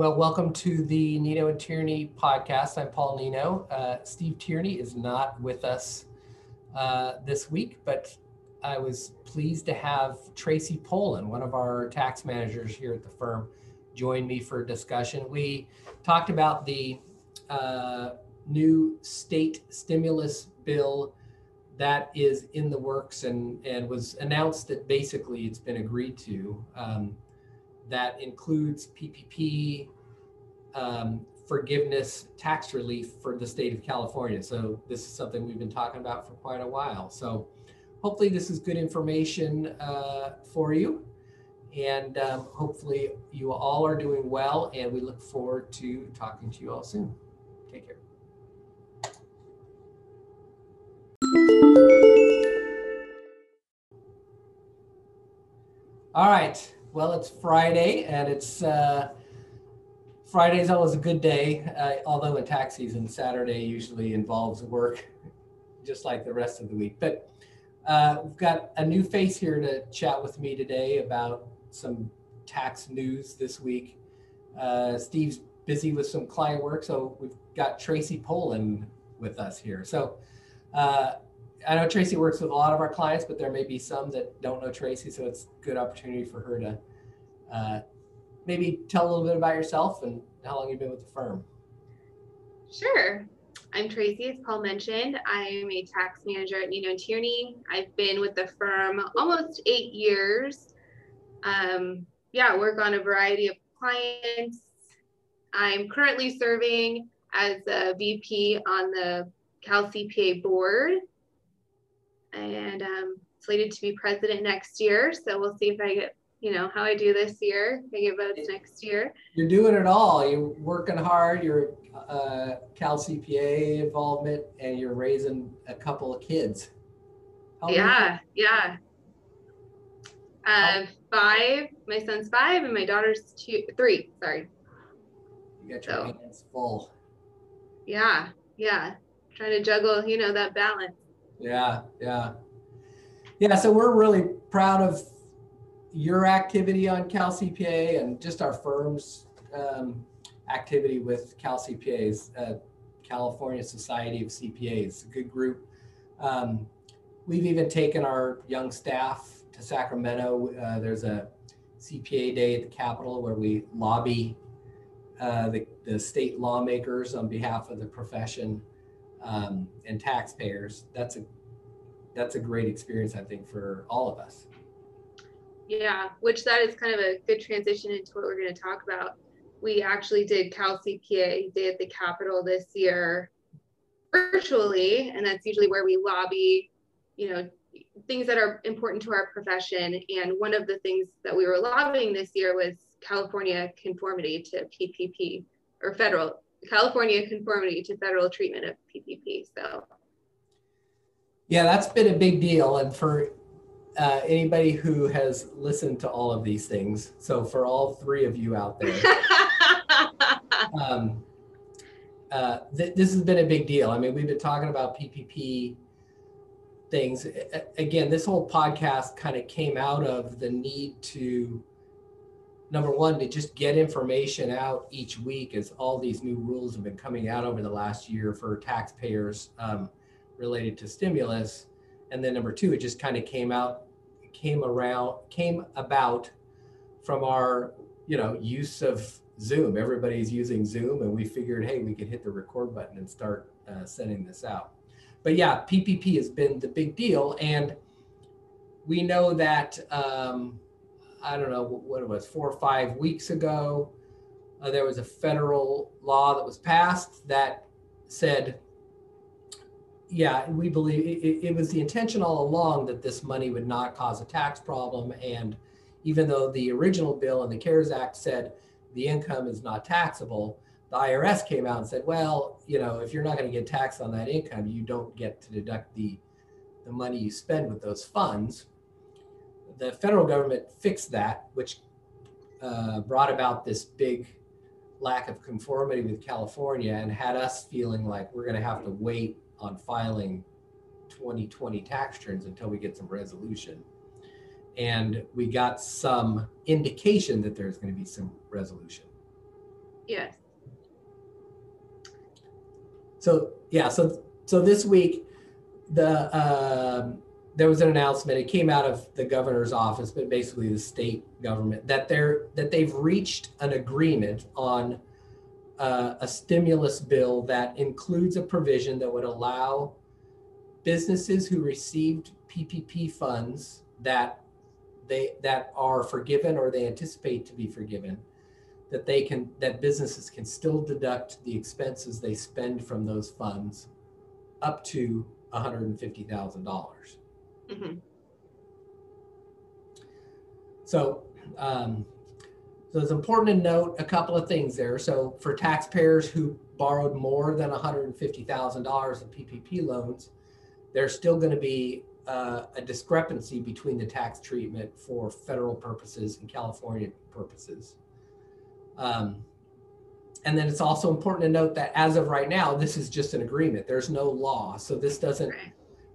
Well, welcome to the Nienow and Tierney podcast. I'm Paul Nienow. Uh, Steve Tierney is not with us uh, this week, but I was pleased to have Tracy Pohlen, one of our tax managers here at the firm, join me for a discussion. We talked about the uh, new state stimulus bill that is in the works and, and was announced that basically it's been agreed to. Um, that includes PPP, um, forgiveness, tax relief for the state of California. So this is something we've been talking about for quite a while. So hopefully this is good information uh, for you. And um, hopefully you all are doing well and we look forward to talking to you all soon. Take care. All right. Well, it's Friday and it's uh, Friday is always a good day, uh, although in tax season, Saturday usually involves work, just like the rest of the week. But uh, we've got a new face here to chat with me today about some tax news this week. Uh, Steve's busy with some client work, so we've got Tracy Pohlen with us here. So uh, I know Tracy works with a lot of our clients, but there may be some that don't know Tracy, so it's a good opportunity for her to uh, maybe tell a little bit about yourself and how long you've been with the firm. Sure. I'm Tracy, as Paul mentioned. I'm a tax manager at Nienow Tierney. I've been with the firm almost eight years. Um, yeah, work on a variety of clients. I'm currently serving as a VP on the Cal CPA board and um, slated to be president next year. So we'll see if I get you know how I do this year. I get votes next year. You're doing it all. You're working hard. You're uh, Cal CPA involvement, and you're raising a couple of kids. How yeah, yeah. Uh, five. My son's five, and my daughter's two, three. Sorry. You got your so, hands full. Yeah, yeah. Trying to juggle, you know, that balance. Yeah, yeah, yeah. So we're really proud of your activity on Cal CPA and just our firm's um, activity with Cal CPAs, uh, California Society of CPAs, a good group. Um, we've even taken our young staff to Sacramento. Uh, there's a CPA day at the Capitol where we lobby uh, the, the, state lawmakers on behalf of the profession um, and taxpayers. That's a that's a great experience, I think, for all of us. Yeah, which that is kind of a good transition into what we're going to talk about. We actually did Cal CPA Day at the Capitol this year virtually, and that's usually where we lobby, you know, things that are important to our profession. And one of the things that we were lobbying this year was California conformity to PPP or federal California conformity to federal treatment of PPP. So, yeah, that's been a big deal. And for uh, anybody who has listened to all of these things. So for all three of you out there, um, uh, th- this has been a big deal. I mean, we've been talking about PPP things. Again, this whole podcast kind of came out of the need to, number one, to just get information out each week as all these new rules have been coming out over the last year for taxpayers um, related to stimulus and then number two, it just kind of came out, came around, came about from our, you know, use of Zoom. Everybody's using Zoom, and we figured, hey, we could hit the record button and start uh, sending this out. But yeah, PPP has been the big deal, and we know that um, I don't know what it was, four or five weeks ago, uh, there was a federal law that was passed that said yeah, we believe it, it, was the intention all along that this money would not cause a tax problem. And even though the original bill and the CARES Act said the income is not taxable, the IRS came out and said, well, you know, if you're not going to get taxed on that income, you don't get to deduct the, the money you spend with those funds. The federal government fixed that, which uh, brought about this big lack of conformity with California and had us feeling like we're going to have to wait on filing 2020 tax returns until we get some resolution. and we got some indication that there's going to be some resolution. Yes. So yeah, so so this week, the um, there was an announcement. It came out of the governor's office, but basically the state government that they're that they've reached an agreement on uh, a stimulus bill that includes a provision that would allow businesses who received PPP funds that they that are forgiven or they anticipate to be forgiven that they can that businesses can still deduct the expenses they spend from those funds up to $150,000. Dollars hmm So, um, so it's important to note a couple of things there. So for taxpayers who borrowed more than $150,000 of PPP loans, there's still going to be uh, a discrepancy between the tax treatment for federal purposes and California purposes. Um, and then it's also important to note that as of right now, this is just an agreement. There's no law, so this doesn't.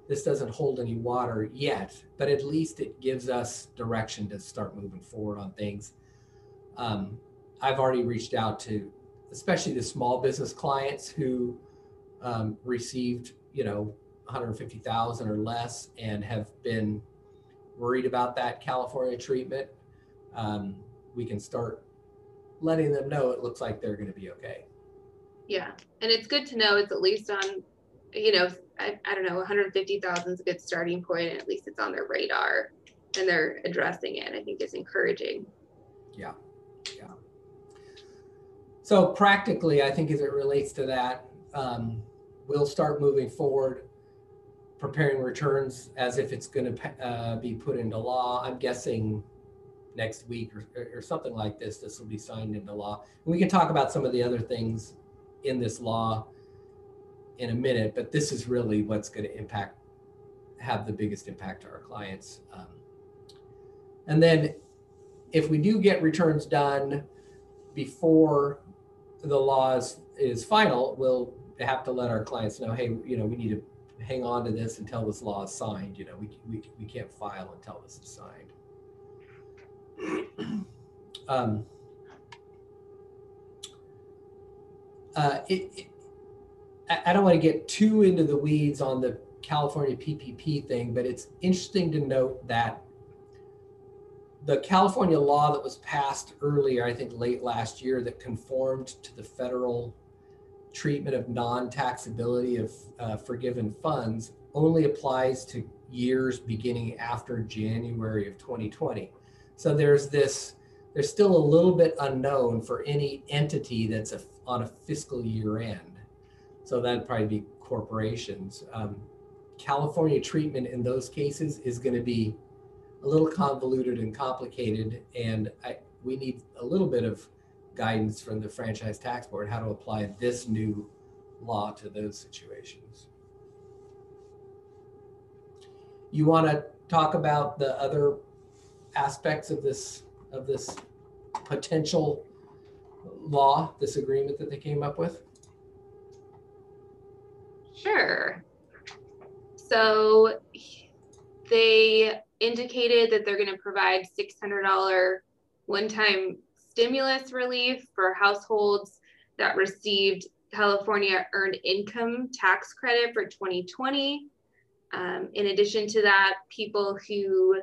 This doesn't hold any water yet. But at least it gives us direction to start moving forward on things. Um, I've already reached out to, especially the small business clients who um, received, you know, 150,000 or less and have been worried about that California treatment. Um, we can start letting them know it looks like they're going to be okay. Yeah. And it's good to know it's at least on, you know, I, I don't know, 150,000 is a good starting point, and at least it's on their radar and they're addressing it. I think is encouraging. Yeah, yeah. So practically, I think as it relates to that, um, we'll start moving forward, preparing returns as if it's going to uh, be put into law. I'm guessing next week or, or something like this. This will be signed into law. And we can talk about some of the other things in this law in a minute, but this is really what's going to impact, have the biggest impact to our clients. Um, and then if we do get returns done before the law is, is final, we'll have to let our clients know, hey, you know, we need to hang on to this until this law is signed. You know, we, we, we can't file until this is signed. um, uh, it, it, I don't want to get too into the weeds on the California PPP thing, but it's interesting to note that the California law that was passed earlier, I think late last year, that conformed to the federal treatment of non-taxability of uh, forgiven funds only applies to years beginning after January of 2020. So there's this, there's still a little bit unknown for any entity that's a, on a fiscal year end. So that'd probably be corporations. Um, California treatment in those cases is going to be a little convoluted and complicated, and I, we need a little bit of guidance from the franchise tax board how to apply this new law to those situations. You want to talk about the other aspects of this of this potential law, this agreement that they came up with? Sure. So they indicated that they're going to provide $600 one time stimulus relief for households that received California Earned Income Tax Credit for 2020. Um, in addition to that, people who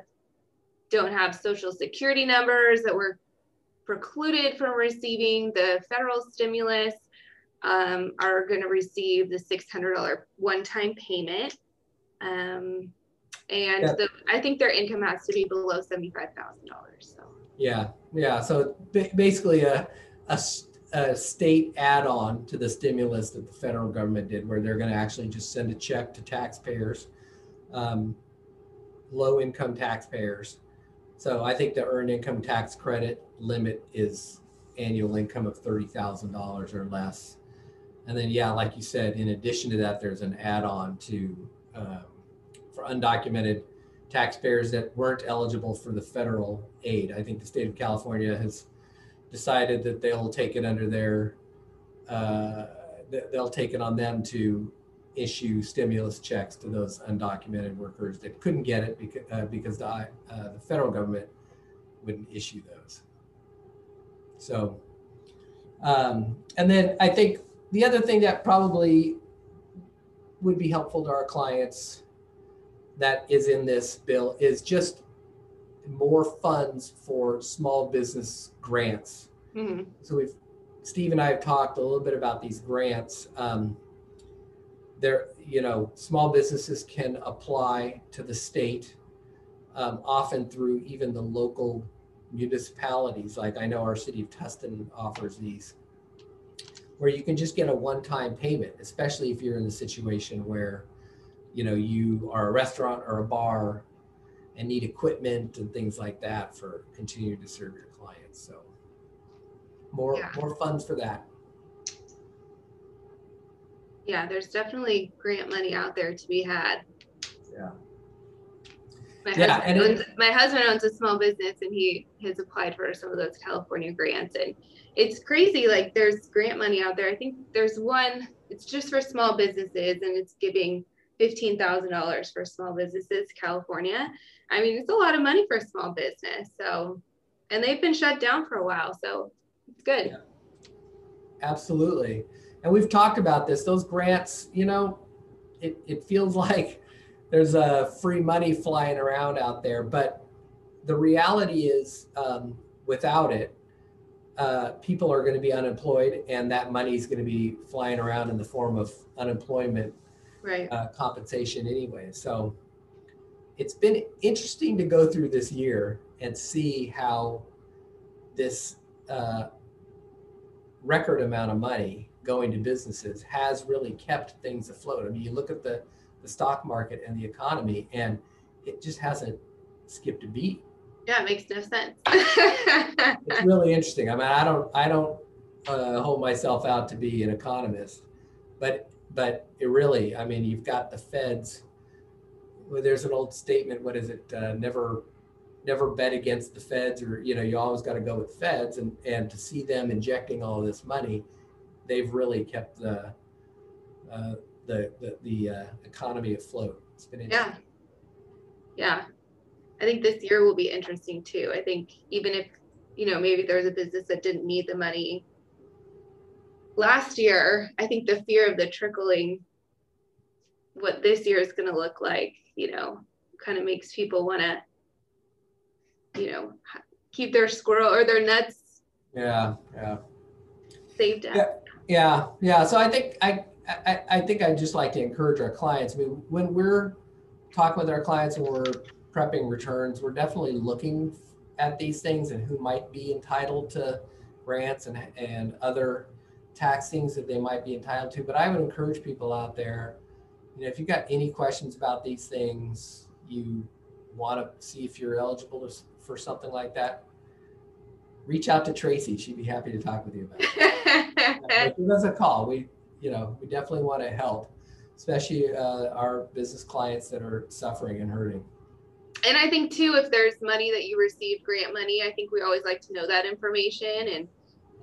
don't have social security numbers that were precluded from receiving the federal stimulus um, are going to receive the $600 one-time payment. Um, and Yeah. the, I think their income has to be below $75,000. So, Yeah, yeah. So ba- basically, a state add-on to the stimulus that the federal government did, where they're going to actually just send a check to taxpayers, um, low-income taxpayers. So I think the earned income tax credit limit is annual income of thirty thousand dollars or less. And then, yeah, like you said, in addition to that, there's an add-on to um, for undocumented taxpayers that weren't eligible for the federal aid. I think the state of California has decided that they'll take it under their, uh, th- they'll take it on them to issue stimulus checks to those undocumented workers that couldn't get it because, uh, because the, uh, the federal government wouldn't issue those. So, um, and then I think the other thing that probably would be helpful to our clients that is in this bill is just more funds for small business grants. Mm-hmm. So we've Steve and I have talked a little bit about these grants. Um, there, you know, small businesses can apply to the state, um, often through even the local municipalities. Like I know our city of Tustin offers these, where you can just get a one-time payment, especially if you're in the situation where, you know, you are a restaurant or a bar and need equipment and things like that for continuing to serve your clients. So more yeah. more funds for that. Yeah, there's definitely grant money out there to be had. Yeah. My, yeah, husband owns, it, my husband owns a small business and he has applied for some of those California grants. And it's crazy. Like there's grant money out there. I think there's one, it's just for small businesses and it's giving $15,000 for small businesses, California. I mean, it's a lot of money for a small business. So, and they've been shut down for a while. So it's good. Yeah. Absolutely. And we've talked about this. Those grants, you know, it, it feels like there's a free money flying around out there, but the reality is, um, without it, uh, people are going to be unemployed, and that money is going to be flying around in the form of unemployment right. uh, compensation anyway. So it's been interesting to go through this year and see how this uh, record amount of money going to businesses has really kept things afloat. I mean, you look at the, the stock market and the economy, and it just hasn't skipped a beat. Yeah, it makes no sense. it's really interesting. I mean, I don't, I don't uh, hold myself out to be an economist, but, but it really, I mean, you've got the Feds. Well, there's an old statement. What is it? Uh, never never bet against the feds or you know you always got to go with feds and and to see them injecting all this money they've really kept the uh, the the, the uh, economy afloat it's been yeah yeah i think this year will be interesting too i think even if you know maybe there's a business that didn't need the money last year i think the fear of the trickling what this year is going to look like you know kind of makes people want to you know, keep their squirrel or their nuts. Yeah, yeah. Saved up. Yeah, yeah, yeah. So I think I, I I think I'd just like to encourage our clients. I mean, when we're talking with our clients and we're prepping returns, we're definitely looking at these things and who might be entitled to grants and and other tax things that they might be entitled to. But I would encourage people out there, you know, if you've got any questions about these things, you want to see if you're eligible for something like that, reach out to Tracy. She'd be happy to talk with you about it. Give us a call. We, you know, we definitely want to help, especially uh, our business clients that are suffering and hurting. And I think too, if there's money that you received, grant money, I think we always like to know that information, and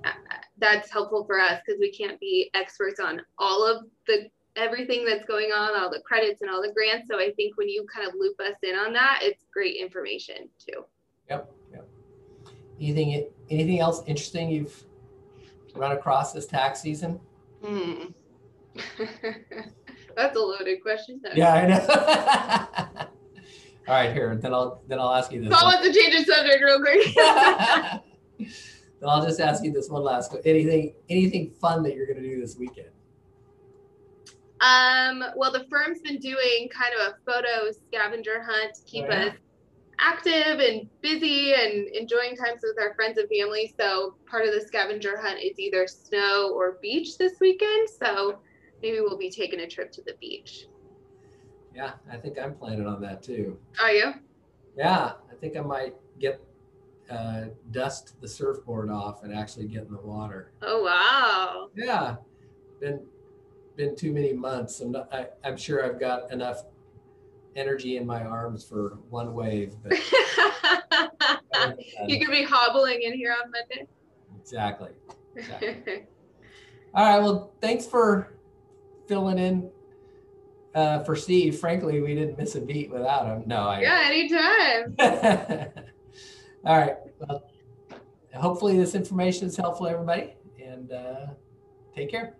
uh, that's helpful for us because we can't be experts on all of the everything that's going on, all the credits and all the grants. So I think when you kind of loop us in on that, it's great information too. Yep. Yep. Anything anything else interesting you've run across this tax season? Hmm. That's a loaded question. Yeah, I know. All right, here. Then I'll then I'll ask you this. I want to change the subject real quick. then I'll just ask you this one last. Anything anything fun that you're going to do this weekend? Um. Well, the firm's been doing kind of a photo scavenger hunt to keep oh, yeah. us active and busy and enjoying times with our friends and family. So part of the scavenger hunt is either snow or beach this weekend. So maybe we'll be taking a trip to the beach. Yeah, I think I'm planning on that too. Are you? Yeah, I think I might get uh, dust the surfboard off and actually get in the water. Oh wow! Yeah, been been too many months. I'm not, I, I'm sure I've got enough energy in my arms for one wave. But you could be hobbling in here on Monday. Exactly. exactly. All right. Well, thanks for filling in uh, for Steve. Frankly, we didn't miss a beat without him. No, I. Yeah, anytime. All right. Well, hopefully this information is helpful, everybody, and uh, take care.